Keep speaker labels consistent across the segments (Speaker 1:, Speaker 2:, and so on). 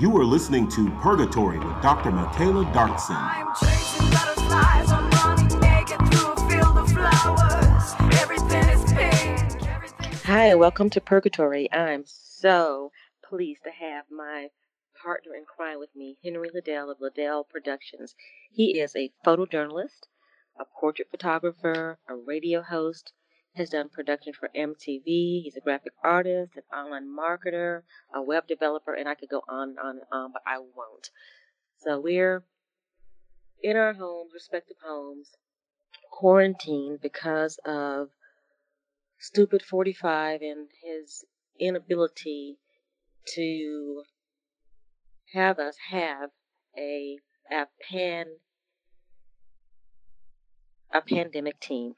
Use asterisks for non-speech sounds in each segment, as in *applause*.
Speaker 1: You are listening to Purgatory with Dr. Michaela Darkson.
Speaker 2: I'm chasing butterflies. I'm running naked through a field of flowers. Everything is pink.
Speaker 3: Hi, and welcome to Purgatory. I'm so pleased to have my partner in crime with me, Henry Liddell of Liddell Productions. He is a photojournalist, a portrait photographer, a radio host, has done production for MTV. He's a graphic artist, an online marketer, a web developer, and I could go on and on and on, but I won't. So we're in our homes, respective homes, quarantined because of stupid 45 and his inability to have us have a a pan a pandemic team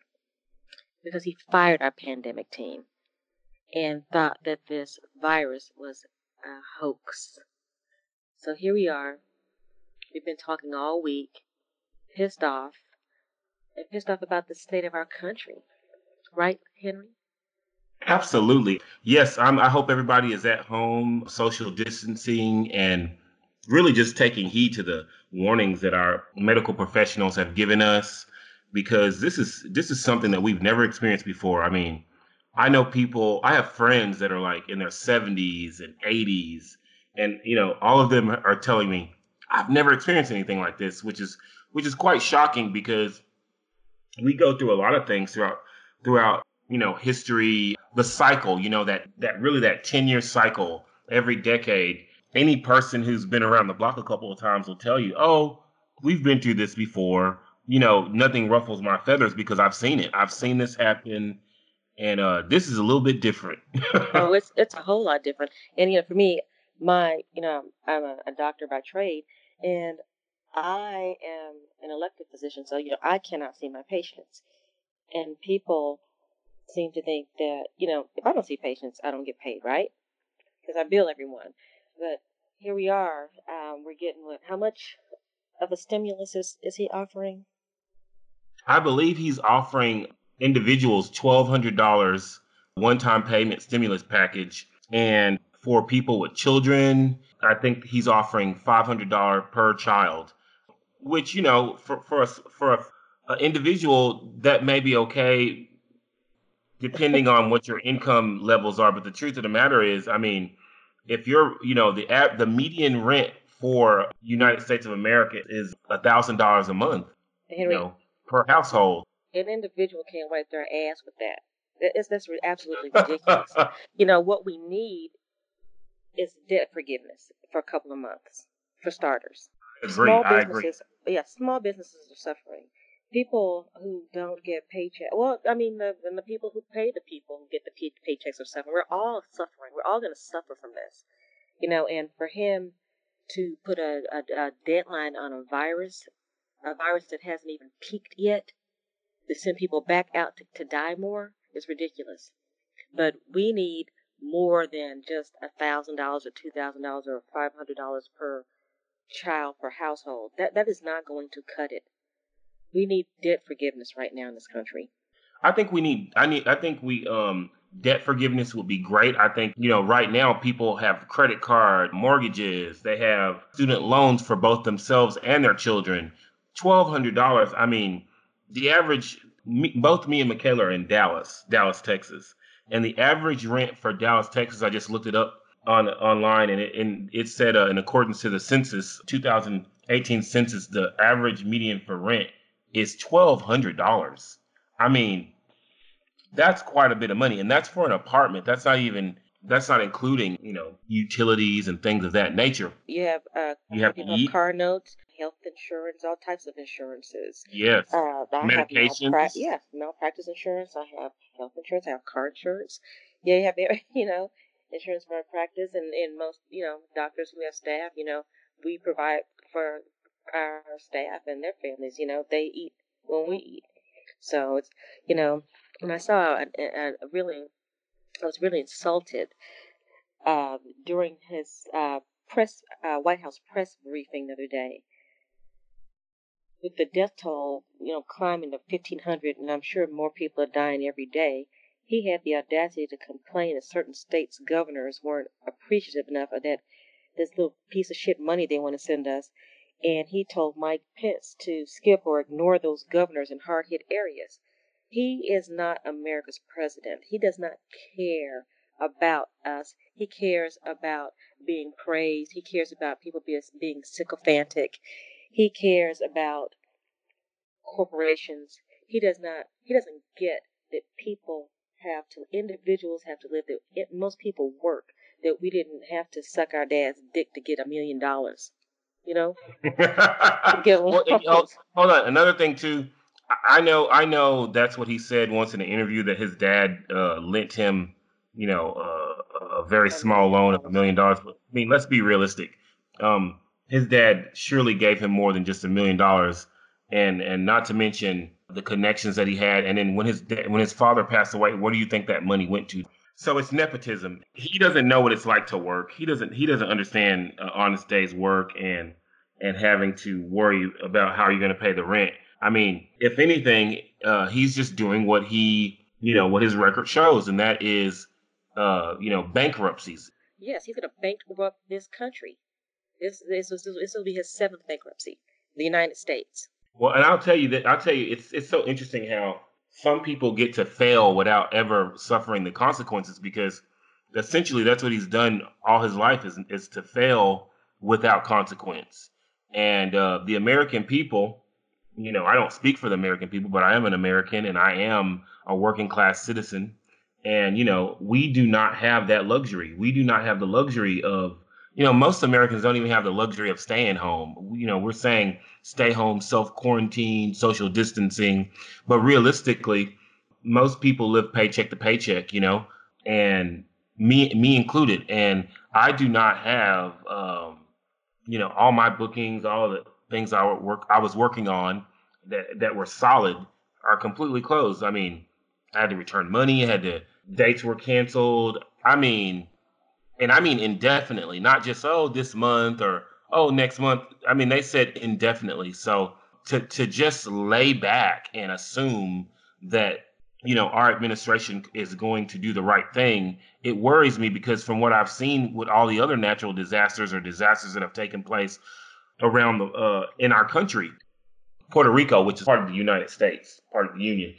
Speaker 3: because he fired our pandemic team and thought that this virus was a hoax. So here we are. We've been talking all week, pissed off, and pissed off about the state of our country. Right, Henry?
Speaker 1: Absolutely. Yes, I'm, I hope everybody is at home, social distancing, and really just taking heed to the warnings that our medical professionals have given us because this is this is something that we've never experienced before. I mean, I know people, I have friends that are like in their 70s and 80s and you know, all of them are telling me I've never experienced anything like this, which is which is quite shocking because we go through a lot of things throughout throughout you know history the cycle you know that that really that 10 year cycle every decade any person who's been around the block a couple of times will tell you oh we've been through this before you know nothing ruffles my feathers because i've seen it i've seen this happen and uh this is a little bit different *laughs*
Speaker 3: oh, it's it's a whole lot different. And you know, for me, my you know, I'm a, a doctor by trade, and I am an elective physician, so you know, I cannot see my patients. And people seem to think that you know, if I don't see patients, I don't get paid, right? Because I bill everyone. But here we are. Um, we're getting what? How much of a stimulus is is he offering?
Speaker 1: I believe he's offering individuals twelve hundred dollars one time payment stimulus package, and for people with children, I think he's offering five hundred dollar per child, which you know for for a, for a, a individual that may be okay, depending on what your income levels are. But the truth of the matter is, I mean, if you're you know the ab- the median rent for United States of America is a thousand dollars a month,
Speaker 3: Henry,
Speaker 1: you know, per household.
Speaker 3: an individual can't wipe their ass with that. That- It's that's absolutely ridiculous. *laughs* you know what we need is debt forgiveness for a couple of months, for starters.
Speaker 1: agree.
Speaker 3: Small businesses, yeah, small businesses are suffering. People who don't get paycheck, well, I mean, the the people who pay the people who get the pay- paychecks are suffering. We're all suffering. We're all going to suffer from this, you know. And for him to put a, a, a deadline on a virus, a virus that hasn't even peaked yet, to send people back out to, to die more is ridiculous. But we need more than just a thousand dollars or two thousand dollars or five hundred dollars per child per household. That that is not going to cut it. We need debt forgiveness right now in this country.
Speaker 1: I think we need. I need. I think we. Um, debt forgiveness would be great. I think you know right now people have credit card mortgages. They have student loans for both themselves and their children. Twelve hundred dollars. I mean, the average. Me, both me and Michaela are in Dallas, Dallas, Texas, and the average rent for Dallas, Texas. I just looked it up on online, and it, and it said uh, in accordance to the census, 2018 census, the average median for rent is twelve hundred dollars. I mean, that's quite a bit of money, and that's for an apartment. That's not even that's not including you know utilities and things of that nature.
Speaker 3: You have uh,
Speaker 1: You have to
Speaker 3: have car notes, health insurance, all types of insurances.
Speaker 1: Yes,
Speaker 3: Uh, I have
Speaker 1: Medications?
Speaker 3: yeah, malpractice insurance. I have health insurance. I have car insurance. Yeah, you *laughs* have you know insurance for practice, and and most you know doctors we have staff. You know, we provide for our staff and their families. You know, they eat when we eat. So it's you know when I saw a, a, a really, I was really insulted uh, during his uh, press uh, White House press briefing the other day with the death toll, you know, climbing to 1,500, and I'm sure more people are dying every day, he had the audacity to complain that certain states' governors weren't appreciative enough of that this little piece of shit money they want to send us. And he told Mike Pence to skip or ignore those governors in hard hit areas. He is not America's president. He does not care about us. He cares about being praised. He cares about people being, sycophantic. He cares about corporations. He does not. He doesn't get that people have to. Individuals have to live. That it, most people work. That we didn't have to suck our dad's dick to get a million dollars. You know. *laughs* Get
Speaker 1: well, oh, hold on. Another thing too. I- I know. I know that's what he said once in an interview that his dad uh, lent him, you know, uh, a very small loan of a million dollars. I mean, let's be realistic. Um, his dad surely gave him more than just a million dollars, and and not to mention the connections that he had. And then when his when his father passed away, what do you think that money went to? So it's nepotism. He doesn't know what it's like to work. He doesn't. He doesn't understand uh, honest day's work and and having to worry about how you're going to pay the rent. I mean, if anything, uh, he's just doing what he, you know, what his record shows, and that is, uh, you know, bankruptcies.
Speaker 3: Yes, he's going to bankrupt this country. This this was this will be his seventh bankruptcy. in The United States.
Speaker 1: Well, and I'll tell you that I'll tell you it's it's so interesting how some people get to fail without ever suffering the consequences because essentially that's what he's done all his life is is to fail without consequence. And uh, the American people, you know, I don't speak for the American people, but I am an American and I am a working class citizen. And you know, we do not have that luxury. We do not have the luxury of you know, most Americans don't even have the luxury of staying home. You know, we're saying stay home, self quarantine, social distancing, but realistically, most people live paycheck to paycheck. You know, and me me included. And I do not have, um, you know, all my bookings, all the things I work I was working on that that were solid are completely closed. I mean, I had to return money. I had to dates were canceled. I mean and I mean indefinitely, not just oh this month or oh next month. I mean they said indefinitely. So to to just lay back and assume that you know our administration is going to do the right thing, it worries me because from what I've seen with all the other natural disasters or disasters that have taken place around the uh, in our country, Puerto Rico, which is part of the United States, part of the Union,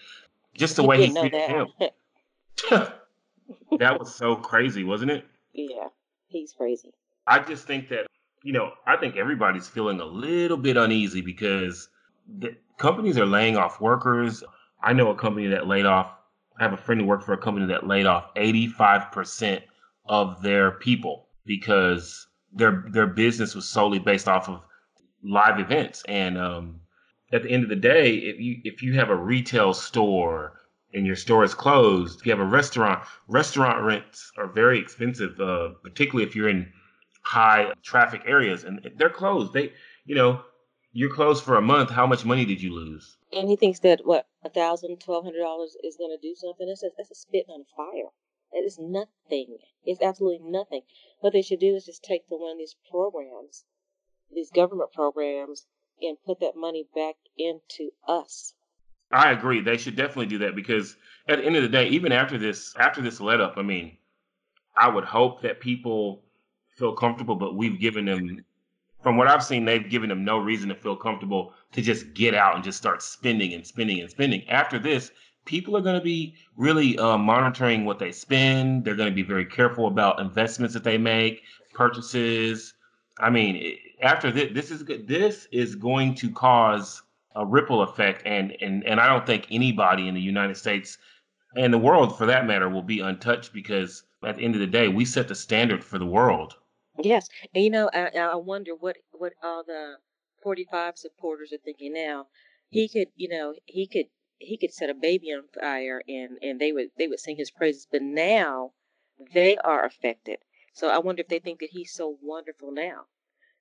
Speaker 1: just the
Speaker 3: You
Speaker 1: way he treated
Speaker 3: that.
Speaker 1: him, *laughs* that was so crazy, wasn't it?
Speaker 3: Yeah, he's crazy.
Speaker 1: I just think that, you know, I think everybody's feeling a little bit uneasy because the companies are laying off workers. I know a company that laid off, I have a friend who worked for a company that laid off 85% of their people because their their business was solely based off of live events. And um, at the end of the day, if you if you have a retail store and your store is closed, if you have a restaurant, restaurant rents are very expensive, uh, particularly if you're in high traffic areas and they're closed. They, you know, you're closed for a month. How much money did you lose?
Speaker 3: And he thinks that what a thousand, twelve hundred dollars is going to do something. That's a, that's a spit on a fire. That is nothing. It's absolutely nothing. What they should do is just take the one of these programs, these government programs, and put that money back into us.
Speaker 1: I agree. They should definitely do that because at the end of the day, even after this, after this let up, I mean, I would hope that people feel comfortable, but we've given them, from what I've seen, they've given them no reason to feel comfortable to just get out and just start spending and spending and spending. After this, people are going to be really uh, monitoring what they spend. They're going to be very careful about investments that they make, purchases. I mean, after this, this is. This is going to cause a ripple effect, and and and I don't think anybody in the United States and the world, for that matter, will be untouched because at the end of the day, we set the standard for the world.
Speaker 3: Yes, and you know, I, I wonder what what all the forty five supporters are thinking now. He could, you know, he could he could set a baby on fire, and and they would they would sing his praises. But now they are affected. So I wonder if they think that he's so wonderful now.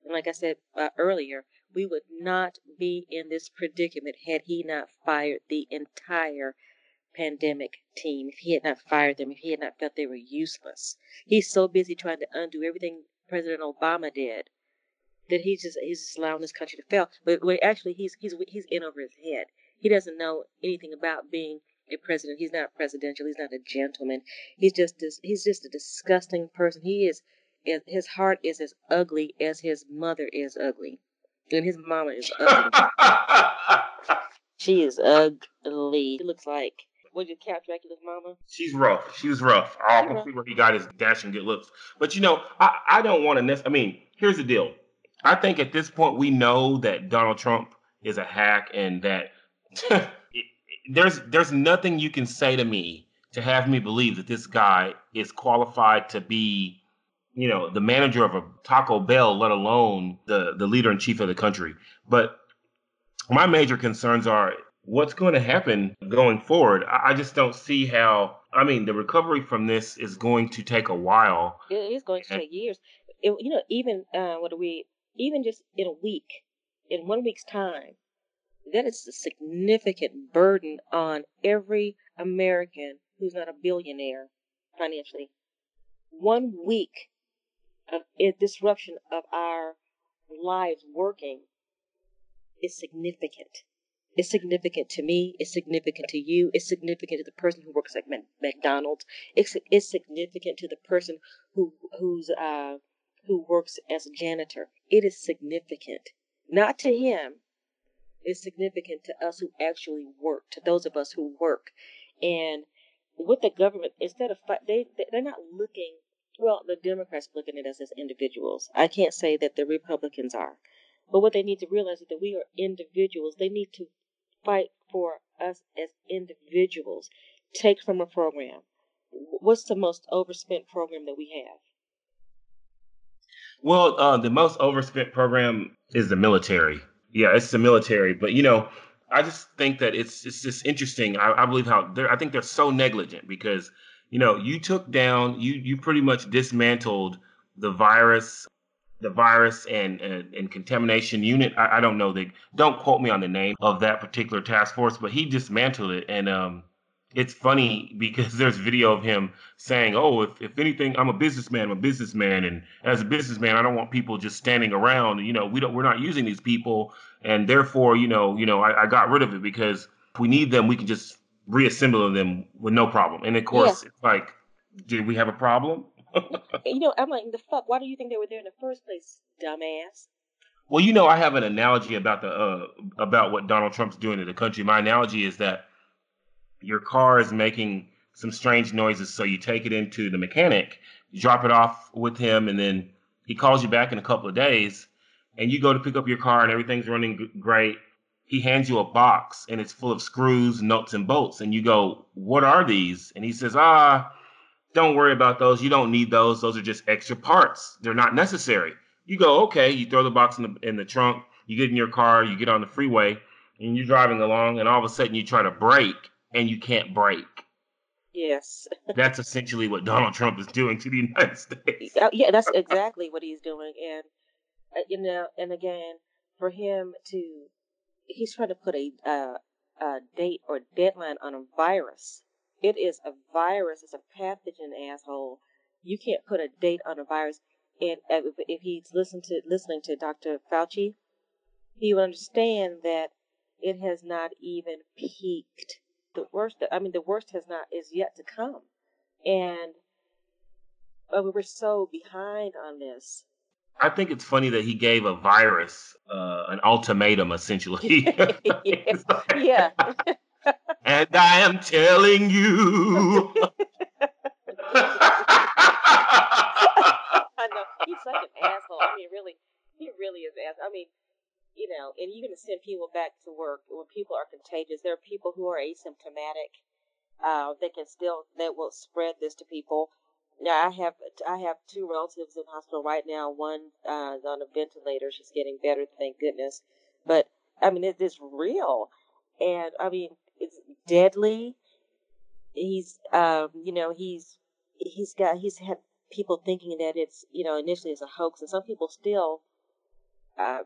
Speaker 3: And like I said uh, earlier, we would not be in this predicament had he not fired the entire pandemic team. If he had not fired them, if he had not felt they were useless. He's so busy trying to undo everything President Obama did that he's just he's just allowing this country to fail. But actually, he's he's he's in over his head. He doesn't know anything about being a president. He's not presidential. He's not a gentleman. He's just. He's just a disgusting person. He is his heart is as ugly as his mother is ugly, and his mama is *laughs* ugly. she is ugly. She looks like what did Count Dracula's mama?
Speaker 1: She's rough. She was rough. I can see where he got his dashing good looks. But you know, I, I don't want to. Nec- I mean, here's the deal. I think at this point we know that Donald Trump is a hack, and that *laughs* it- it- there's there's nothing you can say to me to have me believe that this guy is qualified to be, you know, the manager of a Taco Bell, let alone the the leader and chief of the country. But my major concerns are what's going to happen going forward. I, I just don't see how. I mean, the recovery from this is going to take a while.
Speaker 3: It is going to take years. It, you know, even uh, what are we? Even just in a week, in one week's time, that is a significant burden on every American who's not a billionaire financially. One week of a disruption of our lives working is significant. It's significant to me. It's significant to you. It's significant to the person who works at McDonald's. It's it's significant to the person who who's uh who works as a janitor. It is significant, not to him. It's significant to us who actually work, to those of us who work, and with the government, instead of they- they're not looking. Well, the Democrats look at it as individuals. I can't say that the Republicans are, but what they need to realize is that we are individuals. They need to fight for us as individuals. Take from a program. What's the most overspent program that we have?
Speaker 1: Well, uh, the most overspent program is the military. Yeah, it's the military. But you know, I just think that it's it's just interesting. I, I believe how. I think they're so negligent because you know you took down you you pretty much dismantled the virus the virus and and, and contamination unit. I, I don't know the don't quote me on the name of that particular task force, but he dismantled it and um. It's funny *laughs* because there's video of him saying, "Oh, if, if anything, I'm a businessman. I'm a businessman, and as a businessman, I don't want people just standing around. You know, we don't. We're not using these people, and therefore, you know, you know, I, I got rid of it because if we need them, we can just reassemble them with no problem. And of course, it's like, did we have a problem? *laughs*
Speaker 3: You know, I'm like, the fuck? Why do you think they were there in the first place, dumbass?
Speaker 1: Well, you know, I have an analogy about the uh, about what Donald Trump's doing to the country. My analogy is that your car is making some strange noises, so you take it into the mechanic, drop it off with him, and then he calls you back in a couple of days, and you go to pick up your car, and everything's running great. He hands you a box, and it's full of screws, nuts, and bolts, and you go, "What are these?" And he says, "Ah." Don't worry about those. You don't need those. Those are just extra parts. They're not necessary. You go, okay. You throw the box in the in the trunk. You get in your car. You get on the freeway, and you're driving along, and all of a sudden you try to brake, and you can't brake.
Speaker 3: Yes. *laughs*
Speaker 1: That's essentially what Donald Trump is doing to the United States.
Speaker 3: Uh, yeah, that's exactly what he's doing, and uh, you know, and again, for him to, he's trying to put a a date or deadline on a virus. It is a virus. It's a pathogen, asshole. You can't put a date on a virus. And if, if he's listened to listening to Dr. Fauci, he will understand that it has not even peaked. The worst, I mean, the worst has not is yet to come, and but we were so behind on this.
Speaker 1: I think it's funny that he gave a virus uh, an ultimatum, essentially. *laughs*
Speaker 3: yeah, yeah. *laughs*
Speaker 1: and I am telling you.
Speaker 3: I know he's such an asshole. I mean, really, he really is ass. I mean, you know, and you're going to send people back to work when people are contagious. There are people who are asymptomatic. Uh, they can still that will spread this to people. Now, I have I have two relatives in hospital right now. One uh, is on a ventilator. She's getting better, thank goodness. But I mean, it is real, and I mean, it's deadly. He's, um, you know, he's he's got he's had people thinking that it's you know initially it's a hoax, and some people still, uh,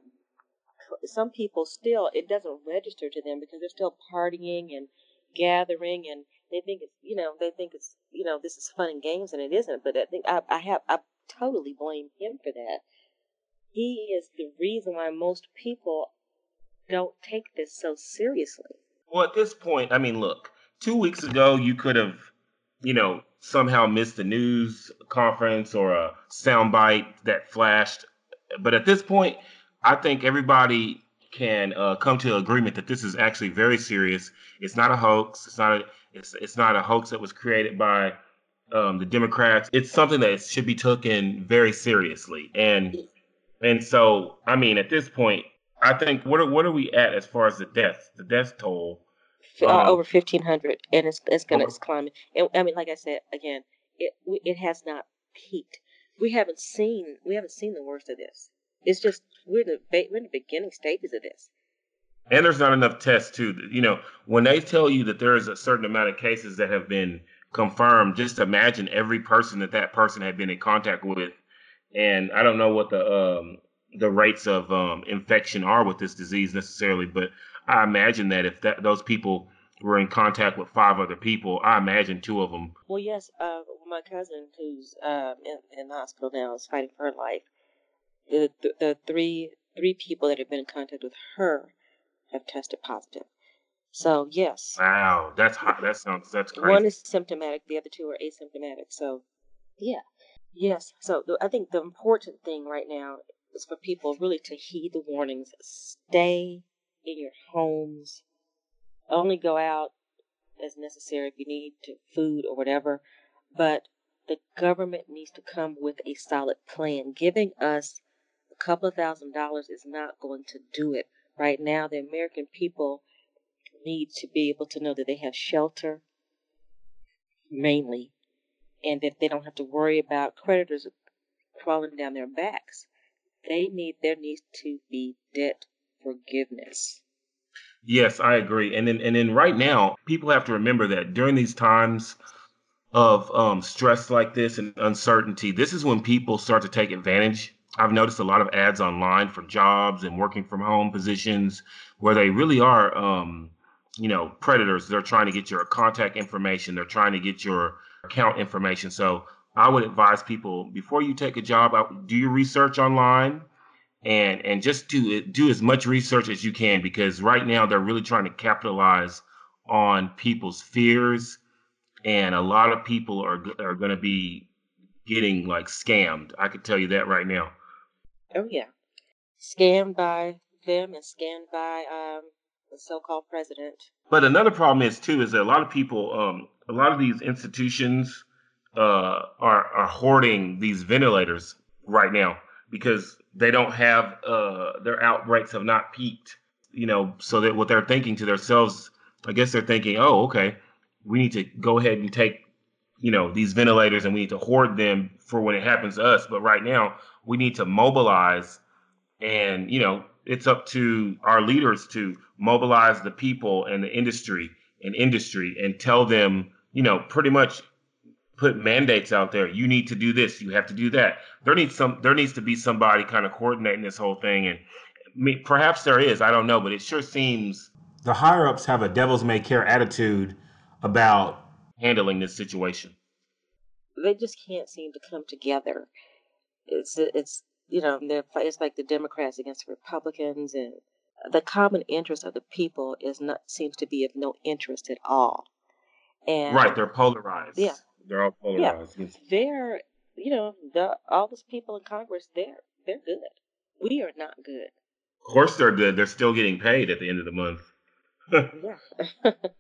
Speaker 3: some people still it doesn't register to them because they're still partying and gathering, and they think it's you know they think it's you know this is fun and games, and it isn't. But I think I, I have I totally blame him for that. He is the reason why most people don't take this so seriously.
Speaker 1: Well, at this point, I mean, look, two weeks ago, you could have, you know, somehow missed a news conference or a soundbite that flashed. But at this point, I think everybody can uh, come to an agreement that this is actually very serious. It's not a hoax. It's not a it's it's not a hoax that was created by um, the Democrats. It's something that should be taken very seriously. And and so I mean, at this point, I think what are what are we at as far as the death the death toll?
Speaker 3: Uh,
Speaker 1: Um,
Speaker 3: over fifteen hundred, and it's it's gonna
Speaker 1: over-
Speaker 3: it's climbing. And I mean, like I said again, it it has not peaked. We haven't seen we haven't seen the worst of this. It's just we're the we're in the beginning stages of this.
Speaker 1: And there's not enough tests too. You know, when they tell you that there is a certain amount of cases that have been confirmed, just imagine every person that that person had been in contact with. And I don't know what the um, the rates of um, infection are with this disease necessarily, but I imagine that if that those people were in contact with five other people, I imagine two of them.
Speaker 3: Well, yes, uh, my cousin who's um, in, in the hospital now is fighting for her life. The, the the three three people that have been in contact with her have tested positive. So yes,
Speaker 1: Wow, that's hot. That sounds that's crazy.
Speaker 3: one is symptomatic, the other two are asymptomatic. So yeah, yes. So the, I think the important thing right now is for people really to heed the warnings. Stay in your homes. Only go out as necessary if you need to food or whatever. But the government needs to come with a solid plan. Giving us a couple of thousand dollars is not going to do it. Right now, the American people need to be able to know that they have shelter, mainly, and that they don't have to worry about creditors crawling down their backs. They need there needs to be debt forgiveness.
Speaker 1: Yes, I agree. And then and then right now, people have to remember that during these times of um, stress like this and uncertainty, this is when people start to take advantage. I've noticed a lot of ads online for jobs and working from home positions where they really are, um, you know, predators. They're trying to get your contact information. They're trying to get your account information. So I would advise people before you take a job, out, do your research online and and just do do as much research as you can because right now they're really trying to capitalize on people's fears and a lot of people are are going to be getting like scammed i could tell you that right now
Speaker 3: Oh yeah, scammed by them and scammed by um, the so-called president.
Speaker 1: but another problem is too is that a lot of people um a lot of these institutions uh are are hoarding these ventilators right now because they don't have uh their outbreaks have not peaked you know so that what they're thinking to themselves i guess they're thinking oh okay we need to go ahead and take you know these ventilators and we need to hoard them for when it happens to us but right now we need to mobilize and you know it's up to our leaders to mobilize the people and the industry and industry and tell them you know pretty much put mandates out there. You need to do this. You have to do that. There needs some there needs to be somebody kind of coordinating this whole thing and I mean, perhaps there is. I don't know but it sure seems the higher ups have a devil's may care attitude about handling this situation.
Speaker 3: They just can't seem to come together. It's it's you know they're it's like the Democrats against the Republicans, and the common interest of the people is not seems to be of no interest at all. And
Speaker 1: right they're polarized
Speaker 3: Yeah.
Speaker 1: they're all polarized Yes.
Speaker 3: they're you know the all those people in Congress they're they're good. We are not good.
Speaker 1: of course they're good they're still getting paid at the end of the month *laughs*
Speaker 3: Yeah.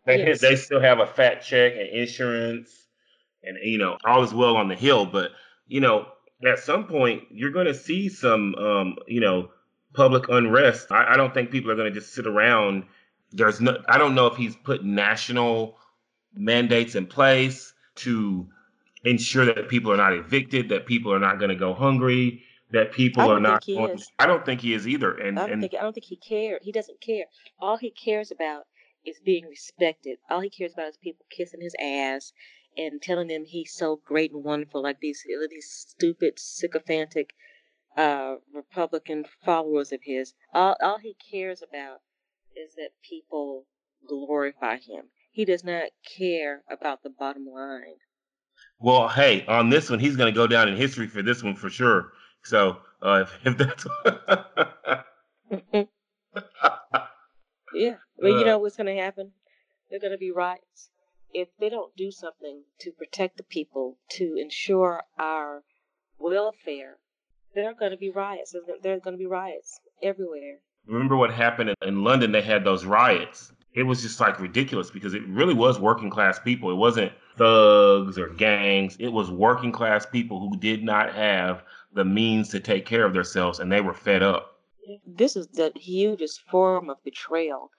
Speaker 1: They,
Speaker 3: Yes.
Speaker 1: they still have a fat check and insurance, and you know all is well on the hill. But you know, at some point, you're going to see some, um, you know, public unrest. I, I don't think people are going to just sit around. There's no. I don't know if he's put national mandates in place to ensure that people are not evicted, that people are not going to go hungry, that people are not. going- I don't think he is either. And
Speaker 3: I don't
Speaker 1: and
Speaker 3: think I don't think he cared. He doesn't care. All he cares about is being respected. All he cares about is people kissing his ass and telling them he's so great and wonderful, like these these stupid sycophantic uh, Republican followers of his. All all he cares about is that people glorify him. He does not care about the bottom line.
Speaker 1: Well, hey, on this one, he's going to go down in history for this one for sure. So, uh, if, *laughs* if that's *laughs* *laughs*
Speaker 3: Yeah. Well, you
Speaker 1: Uh,
Speaker 3: know what's going to happen? There are going to be riots. If they don't do something to protect the people, to ensure our welfare, there are going to be riots. There's, there's going to be riots everywhere.
Speaker 1: Remember what happened in- in London? They had those riots. It was just like ridiculous because it really was working class people. It wasn't thugs or gangs. It was working class people who did not have the means to take care of themselves and they were fed up.
Speaker 3: This is the hugest form of betrayal.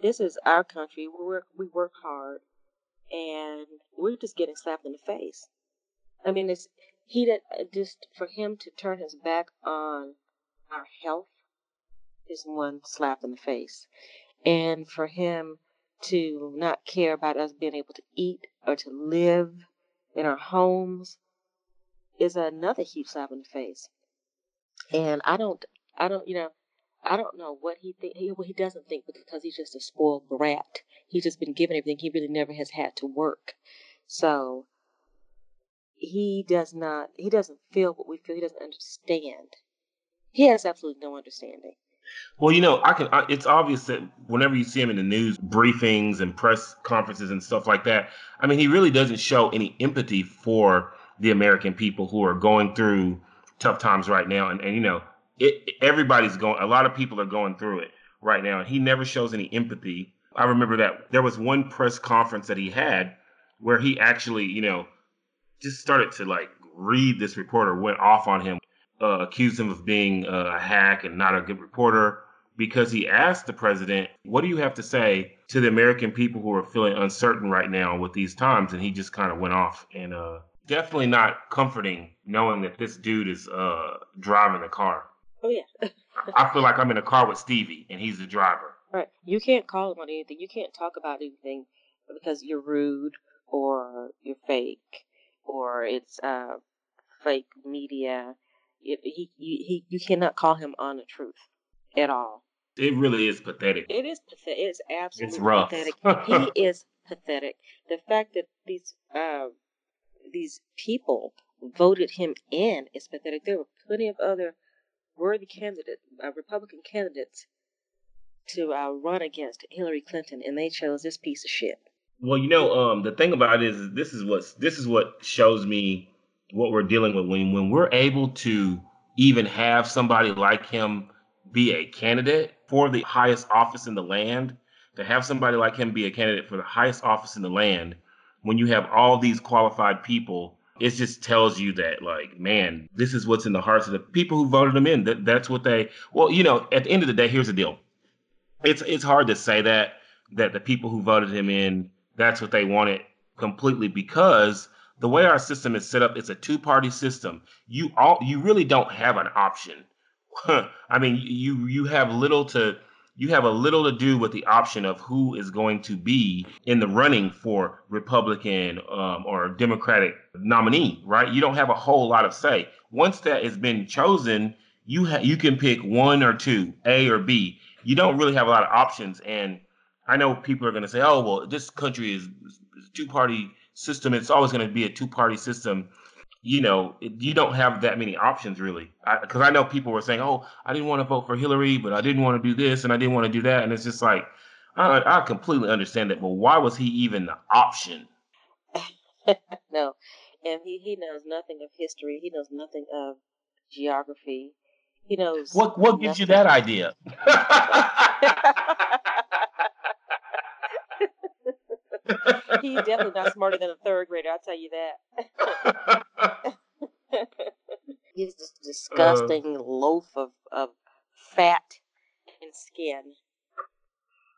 Speaker 3: This is our country. We work, we work hard, and we're just getting slapped in the face. I mean, it's he that uh, just for him to turn his back on our health is one slap in the face, and for him to not care about us being able to eat or to live in our homes is another huge slap in the face. And I don't, I don't, you know, I don't know what he think. He, what he doesn't think because he's just a spoiled brat. He's just been given everything. He really never has had to work. So he does not. He doesn't feel what we feel. He doesn't understand. He has absolutely no understanding.
Speaker 1: Well, you know, I can. I, it's obvious that whenever you see him in the news briefings and press conferences and stuff like that, I mean, he really doesn't show any empathy for the American people who are going through tough times right now. And, and you know, it, everybody's going. A lot of people are going through it right now, and he never shows any empathy. I remember that there was one press conference that he had where he actually, you know, just started to like read this reporter went off on him uh, accused him of being uh, a hack and not a good reporter because he asked the president, What do you have to say to the American people who are feeling uncertain right now with these times? And he just kind of went off and uh, definitely not comforting knowing that this dude is uh, driving the car.
Speaker 3: Oh yeah. *laughs*
Speaker 1: I feel like I'm in a car with Stevie and he's the driver.
Speaker 3: Right. You can't call him on anything. You can't talk about anything because you're rude or you're fake or it's uh, fake media. It, he, you, he, you cannot call him on the truth at all.
Speaker 1: It really is pathetic.
Speaker 3: It is pathetic. It's absolutely
Speaker 1: rough.
Speaker 3: pathetic. he *laughs* is pathetic. The fact that these uh, these people voted him in is pathetic. There were plenty of other worthy candidates, uh, Republican candidates, to uh, run against Hillary Clinton, and they chose this piece of shit.
Speaker 1: Well, you know, um, the thing about it is, is this is what this is what shows me what we're dealing with when when we're able to even have somebody like him be a candidate for the highest office in the land, to have somebody like him be a candidate for the highest office in the land, when you have all these qualified people, it just tells you that, like, man, this is what's in the hearts of the people who voted him in. That that's what they. Well, you know, at the end of the day, here's the deal. It's it's hard to say that that the people who voted him in, that's what they wanted completely because the way our system is set up, it's a two-party system. You all you really don't have an option. *laughs* I mean, you you have little to you have a little to do with the option of who is going to be in the running for Republican um, or Democratic nominee, right? You don't have a whole lot of say. Once that has been chosen, you ha- you can pick one or two, A or B. You don't really have a lot of options. And I know people are going to say, "Oh, well, this country is, a two-party system. It's always going to be a two-party system." you know, it, you don't have that many options really. Because I, I know people were saying, "Oh, I didn't want to vote for Hillary, but I didn't want to do this and I didn't want to do that," and it's just like, I, I completely understand that, but why was he even the option? *laughs*
Speaker 3: no, and he, he knows nothing of history. He knows nothing of geography. He knows
Speaker 1: What what gives you that idea? *laughs*
Speaker 3: He's definitely not smarter than a third grader. I'll tell you that. *laughs* He's this disgusting uh. loaf of, of fat and skin.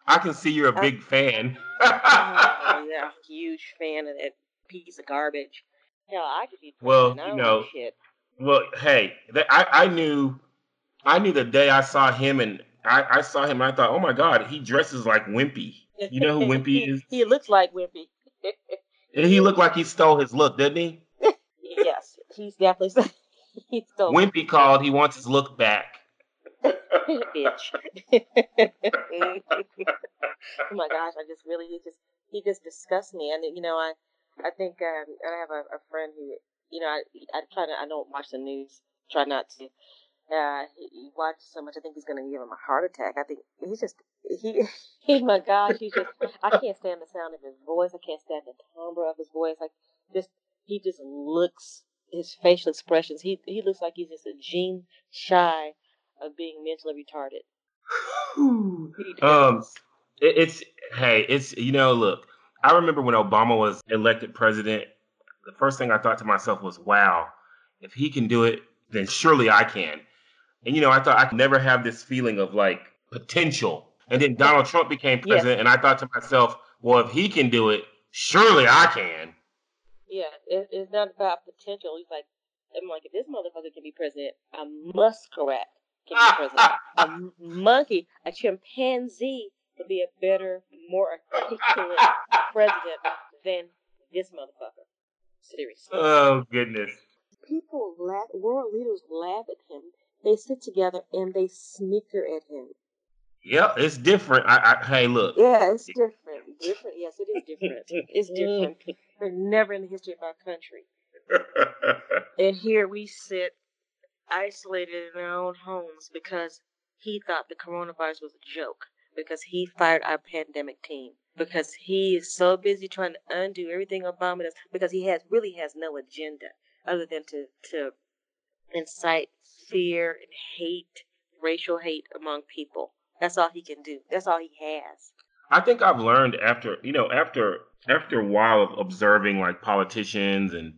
Speaker 1: I can see you're a uh, big fan.
Speaker 3: oh, *laughs* yeah, huge fan of that piece of garbage. Hell, I could be
Speaker 1: Well, you know,
Speaker 3: shit.
Speaker 1: Well, hey, I I knew, I knew the day I saw him, and I, I saw him, and I thought, oh my God, he dresses like Wimpy. You know who Wimpy *laughs*
Speaker 3: he,
Speaker 1: is?
Speaker 3: He looks like Wimpy.
Speaker 1: And he looked like he stole his look, didn't he? *laughs*
Speaker 3: yes, he's definitely he's so *laughs*
Speaker 1: Wimpy called. He wants his look back.
Speaker 3: bitch. oh my gosh, I just really he just he just disgusts me. And you know, I I think um, I have a, a friend who you know I I try to I don't watch the news. Try not to. Uh, he, he watches so much. I think he's going to give him a heart attack. I think he's just he, he, *laughs* my God, he just, I can't stand the sound of his voice. I can't stand the timbre of his voice. Like, just, he just looks, his facial expressions, he, he looks like he's just a gene shy of being mentally retarded.
Speaker 1: Um. It, it's hey, it's you know, look. I remember when Obama was elected president. The first thing I thought to myself was, "Wow, if he can do it, then surely I can." And you know, I thought I could never have this feeling of like potential. And then Donald Trump became
Speaker 3: Yes.
Speaker 1: president, and I thought to myself, "Well, if he can do it, surely I can."
Speaker 3: Yeah, it, it's not about potential. He's like, I'm like, if this motherfucker can be president, a muskrat can be ah, president. Ah, ah. A m- monkey, a chimpanzee would be a better, more articulate president than this motherfucker. Seriously.
Speaker 1: oh goodness.
Speaker 3: People laugh, world leaders laugh at him. They sit together and they snicker at him.
Speaker 1: Yeah, it's different. I, I hey, look.
Speaker 3: Yeah, it's different. Different, yes, it is different. It's different. They're never in the history of our country. *laughs* And here we sit isolated in our own homes because he thought the coronavirus was a joke, because he fired our pandemic team, because he is so busy trying to undo everything Obama does, because he has really has no agenda other than to, to incite fear and hate, racial hate among people. That's all he can do. That's all he has.
Speaker 1: I think I've learned after you know after after a while of observing like politicians and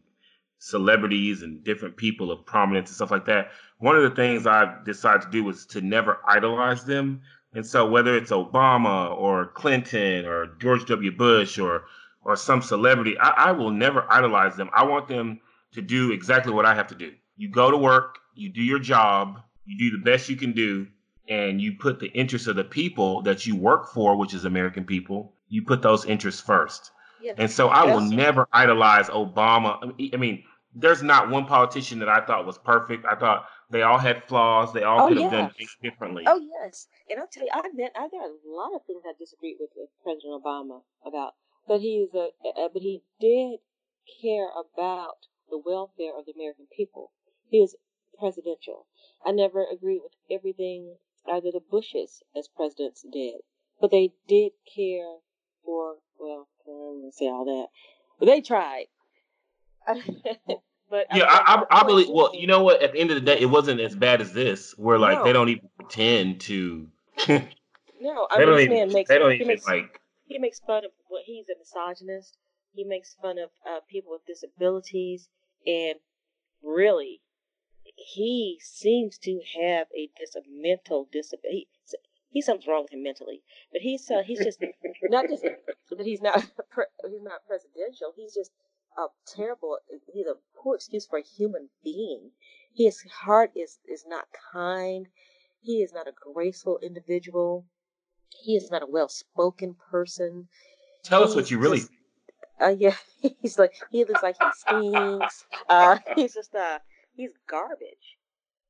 Speaker 1: celebrities and different people of prominence and stuff like that. One of the things I've decided to do was to never idolize them. And so whether it's Obama or Clinton or George W. Bush or or some celebrity, I, I will never idolize them. I want them to do exactly what I have to do. You go to work, you do your job, you do the best you can do, and you put the interests of the people that you work for, which is American people, you put those interests first.
Speaker 3: Yeah.
Speaker 1: And so I will never idolize Obama. I mean- there's not one politician that I thought was perfect. I thought they all had flaws. They all
Speaker 3: Oh,
Speaker 1: could have
Speaker 3: yeah.
Speaker 1: done things differently.
Speaker 3: Oh yes, and I'll tell you, I met, I there are a lot of things I disagreed with, with President Obama about, but he's a, but he did care about the welfare of the American people. He was presidential. I never agreed with everything either the Bushes as presidents did, but they did care for. Well, I don't want to say all that, but they tried. *laughs* but
Speaker 1: yeah, I, I, I believe. Well, you know what? At the end of the day, it wasn't as bad as this, where like
Speaker 3: No.
Speaker 1: they don't even pretend to.
Speaker 3: no, *laughs* I
Speaker 1: don't
Speaker 3: mean, this
Speaker 1: even.
Speaker 3: man makes
Speaker 1: they don't
Speaker 3: he
Speaker 1: even
Speaker 3: makes
Speaker 1: like.
Speaker 3: he makes fun of what he's a misogynist. He makes fun of uh, people with disabilities, and really, he seems to have a dis- a mental disability. He's something's wrong with him mentally, but he's uh, he's just *laughs* not just that he's not *laughs* pre- he's not presidential. He's just a terrible. He's a poor excuse for a human being. His heart is is not kind. He is not a graceful individual. He is not a well spoken person.
Speaker 1: Tell us what you really.
Speaker 3: just- Uh, yeah, *laughs* he's like he looks like he stinks. Uh, he's just uh, he's garbage.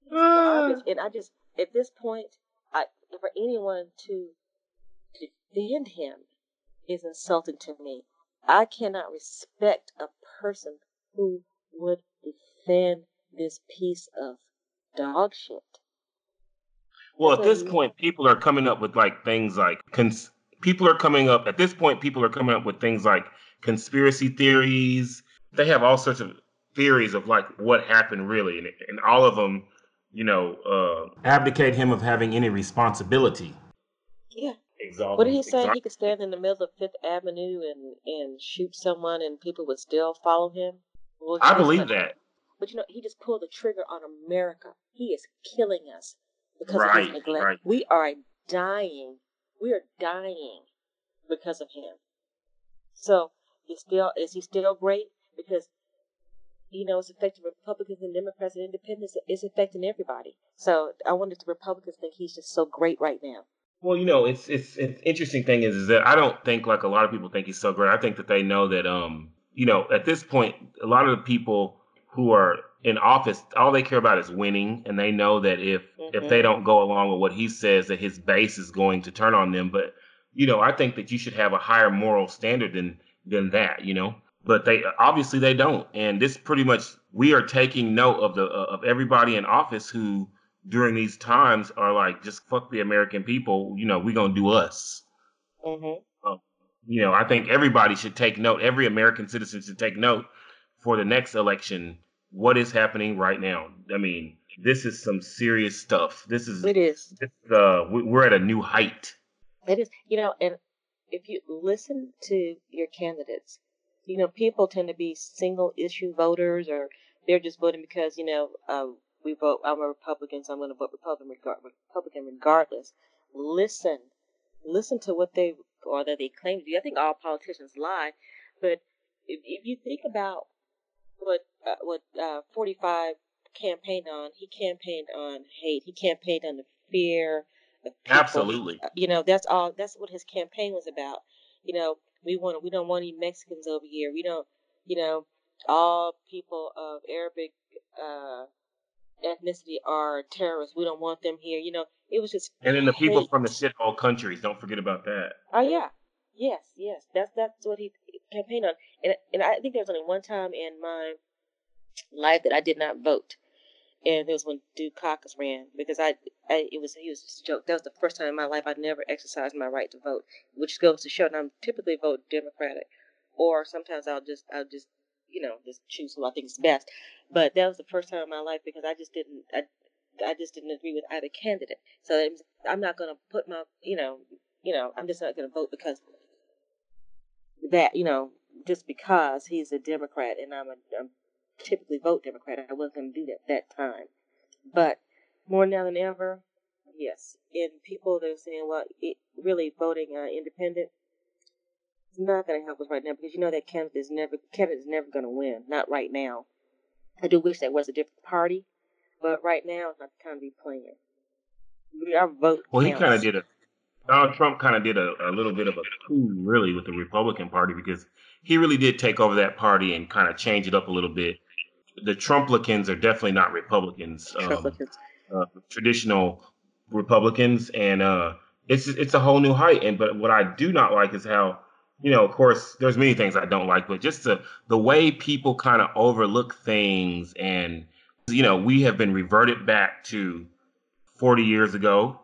Speaker 3: He's ah. garbage, and I just at this point, I for anyone to defend him is insulting to me. I cannot respect a person who would defend this piece of dog shit.
Speaker 1: Well, at this
Speaker 3: you-
Speaker 1: point, people are coming up with like things like cons- people are coming up at this point. People are coming up with things like conspiracy theories. They have all sorts of theories of like what happened really, and, and all of them, you know, uh, abdicate him of having any responsibility.
Speaker 3: Yeah.
Speaker 1: Exalt.
Speaker 3: What did he say? He could stand in the middle of Fifth Avenue and, and shoot someone and people would still follow him? Well,
Speaker 1: I believe
Speaker 3: what?
Speaker 1: that.
Speaker 3: But you know, he just pulled the trigger on America. He is killing us because of his neglect.
Speaker 1: right.
Speaker 3: We are dying. We are dying because of him. So, is still is he still great? Because you know, it's affecting Republicans and Democrats and independents. It's affecting everybody. So I wonder if the Republicans think he's just so great right now.
Speaker 1: Well, you know, it's it's it's interesting thing is, is that I don't think like a lot of people think he's so great. I think that they know that um, you know, at this point, a lot of the people who are in office, all they care about is winning, and they know that if if
Speaker 3: Mhm.
Speaker 1: they don't go along with what he says, that his base is going to turn on them. But you know, I think that you should have a higher moral standard than than that. You know, but they obviously they don't, and this pretty much we are taking note of the of everybody in office who during these times are like, just fuck the American people. You know, we gonna do us.
Speaker 3: hmm
Speaker 1: You know, I think everybody should take note. Every American citizen should take note for the next election. What is happening right now? I mean, this is some serious stuff. This is
Speaker 3: It is.
Speaker 1: this, uh, we're at a new height.
Speaker 3: It is. You know, and if you listen to your candidates, you know, people tend to be single issue voters, or they're just voting because you know uh, we vote. I'm a Republican, so I'm going to vote Republican, regard, Republican regardless. Listen, listen to what they or that they claim to do. I think all politicians lie, but if, if you think about what uh, what uh, 45 campaigned on, he campaigned on hate. He campaigned on the fear of people.
Speaker 1: Absolutely.
Speaker 3: Uh, You know, that's all. That's what his campaign was about. You know, we want we don't want any Mexicans over here. We don't. You know, all people of Arabic uh, ethnicity are terrorists. We don't want them here. You know, it was just
Speaker 1: And then the people
Speaker 3: hate.
Speaker 1: from the shithole countries, don't forget about that.
Speaker 3: Oh yeah, yes, yes. That's that's what he campaigned on. And and I think there was only one time in my life that I did not vote, and it was when Dukakis ran because I, I it was he was just a joke. That was the first time in my life I never exercised my right to vote, which goes to show that I'm typically vote Democratic, or sometimes I'll just I'll just you know just choose who I think is best. But that was the first time in my life because I just didn't I. I just didn't agree with either candidate, so was- I'm not going to put my, you know, you know, I'm just not going to vote because that, you know, just because he's a Democrat and I'm a I'm typically vote Democrat, I wasn't going to do that that time. But more now than ever, yes. And people that are saying, well, it, really voting uh, independent is not going to help us right now because you know that candidate is never candidate is never going to win. Not right now. I do wish that was a different party, but right now it's not the time to be playing. We- Our vote.
Speaker 1: Well, he kind of did a Donald Trump kind of did a, a little bit of a coup, really, with the Republican Party because he really did take over that party and kind of change it up a little bit. The Trumplicans are definitely not Republicans, um,
Speaker 3: Republicans.
Speaker 1: Uh, traditional Republicans, and uh, it's it's a whole new height. And but what I do not like is how you know, of course, there's many things I don't like, but just the the way people kind of overlook things, and you know, we have been reverted back to 40 years ago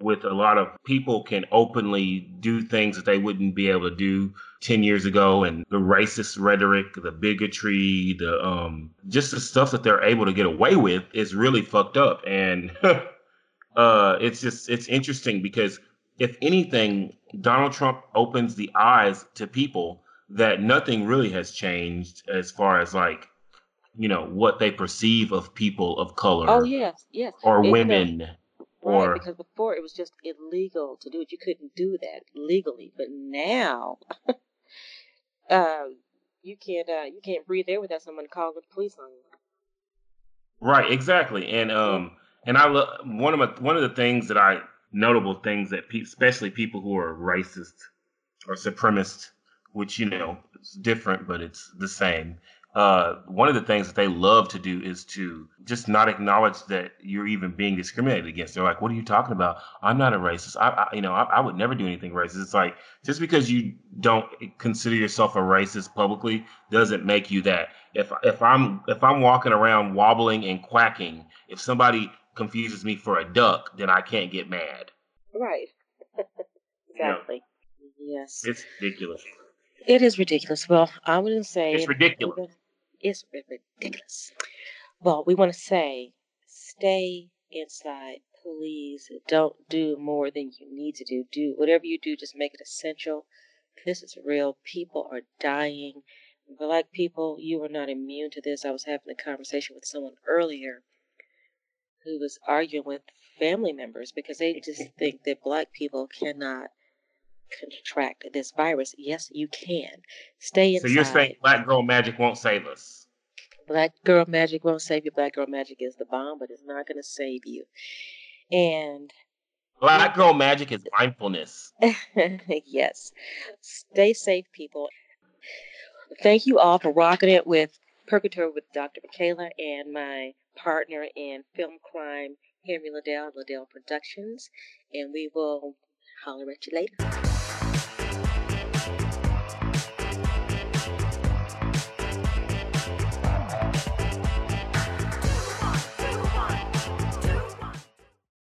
Speaker 1: with a lot of people can openly do things that they wouldn't be able to do 10 years ago. And the racist rhetoric the bigotry the um just the stuff that they're able to get away with is really fucked up. And *laughs* uh it's just it's interesting because if anything donald trump opens the eyes to people that nothing really has changed as far as like you know what they perceive of people of color
Speaker 3: Oh yes, yes.
Speaker 1: or
Speaker 3: And, you know,
Speaker 1: or
Speaker 3: Right, because before it was just illegal to do it. You couldn't do that legally, but now, *laughs* uh, you can't. Uh, you can't breathe air without someone calling the police on you.
Speaker 1: Right, exactly, and um, and I lo- one of my, one of the things that I notable things that pe- especially people who are racist or supremacist, which you know it's different, but it's the same. Uh, one of the things that they love to do is to just not acknowledge that you're even being discriminated against. They're like, "What are you talking about? I'm not a racist. I, I you know, I, I would never do anything racist." It's like just because you don't consider yourself a racist publicly doesn't make you that. If if I'm if I'm walking around wobbling and quacking, if somebody confuses me for a duck, then I can't get mad.
Speaker 3: Right. *laughs*
Speaker 1: Yeah.
Speaker 3: exactly. Yes.
Speaker 1: It's ridiculous.
Speaker 3: It is ridiculous. Well, I wouldn't say
Speaker 1: It's ridiculous.
Speaker 3: It's ridiculous. Well, we want to say, stay inside, please. Don't do more than you need to do. Do whatever you do, just make it essential. This is real. People are dying. Black people, you are not immune to this. I was having a conversation with someone earlier who was arguing with family members because they just think that black people cannot contract this virus. Yes, you can. Stay
Speaker 1: safe
Speaker 3: So
Speaker 1: you're saying black girl magic won't save us?
Speaker 3: Black girl magic won't save you. Black girl magic is the bomb, but it's not going to save you. And
Speaker 1: Black girl magic is mindfulness. *laughs*
Speaker 3: yes, stay safe, people. Thank you all for rocking it with Purgatory with Dr. Michaela and my partner in film crime, Henry Liddell, Liddell Productions. And we will holler at you later.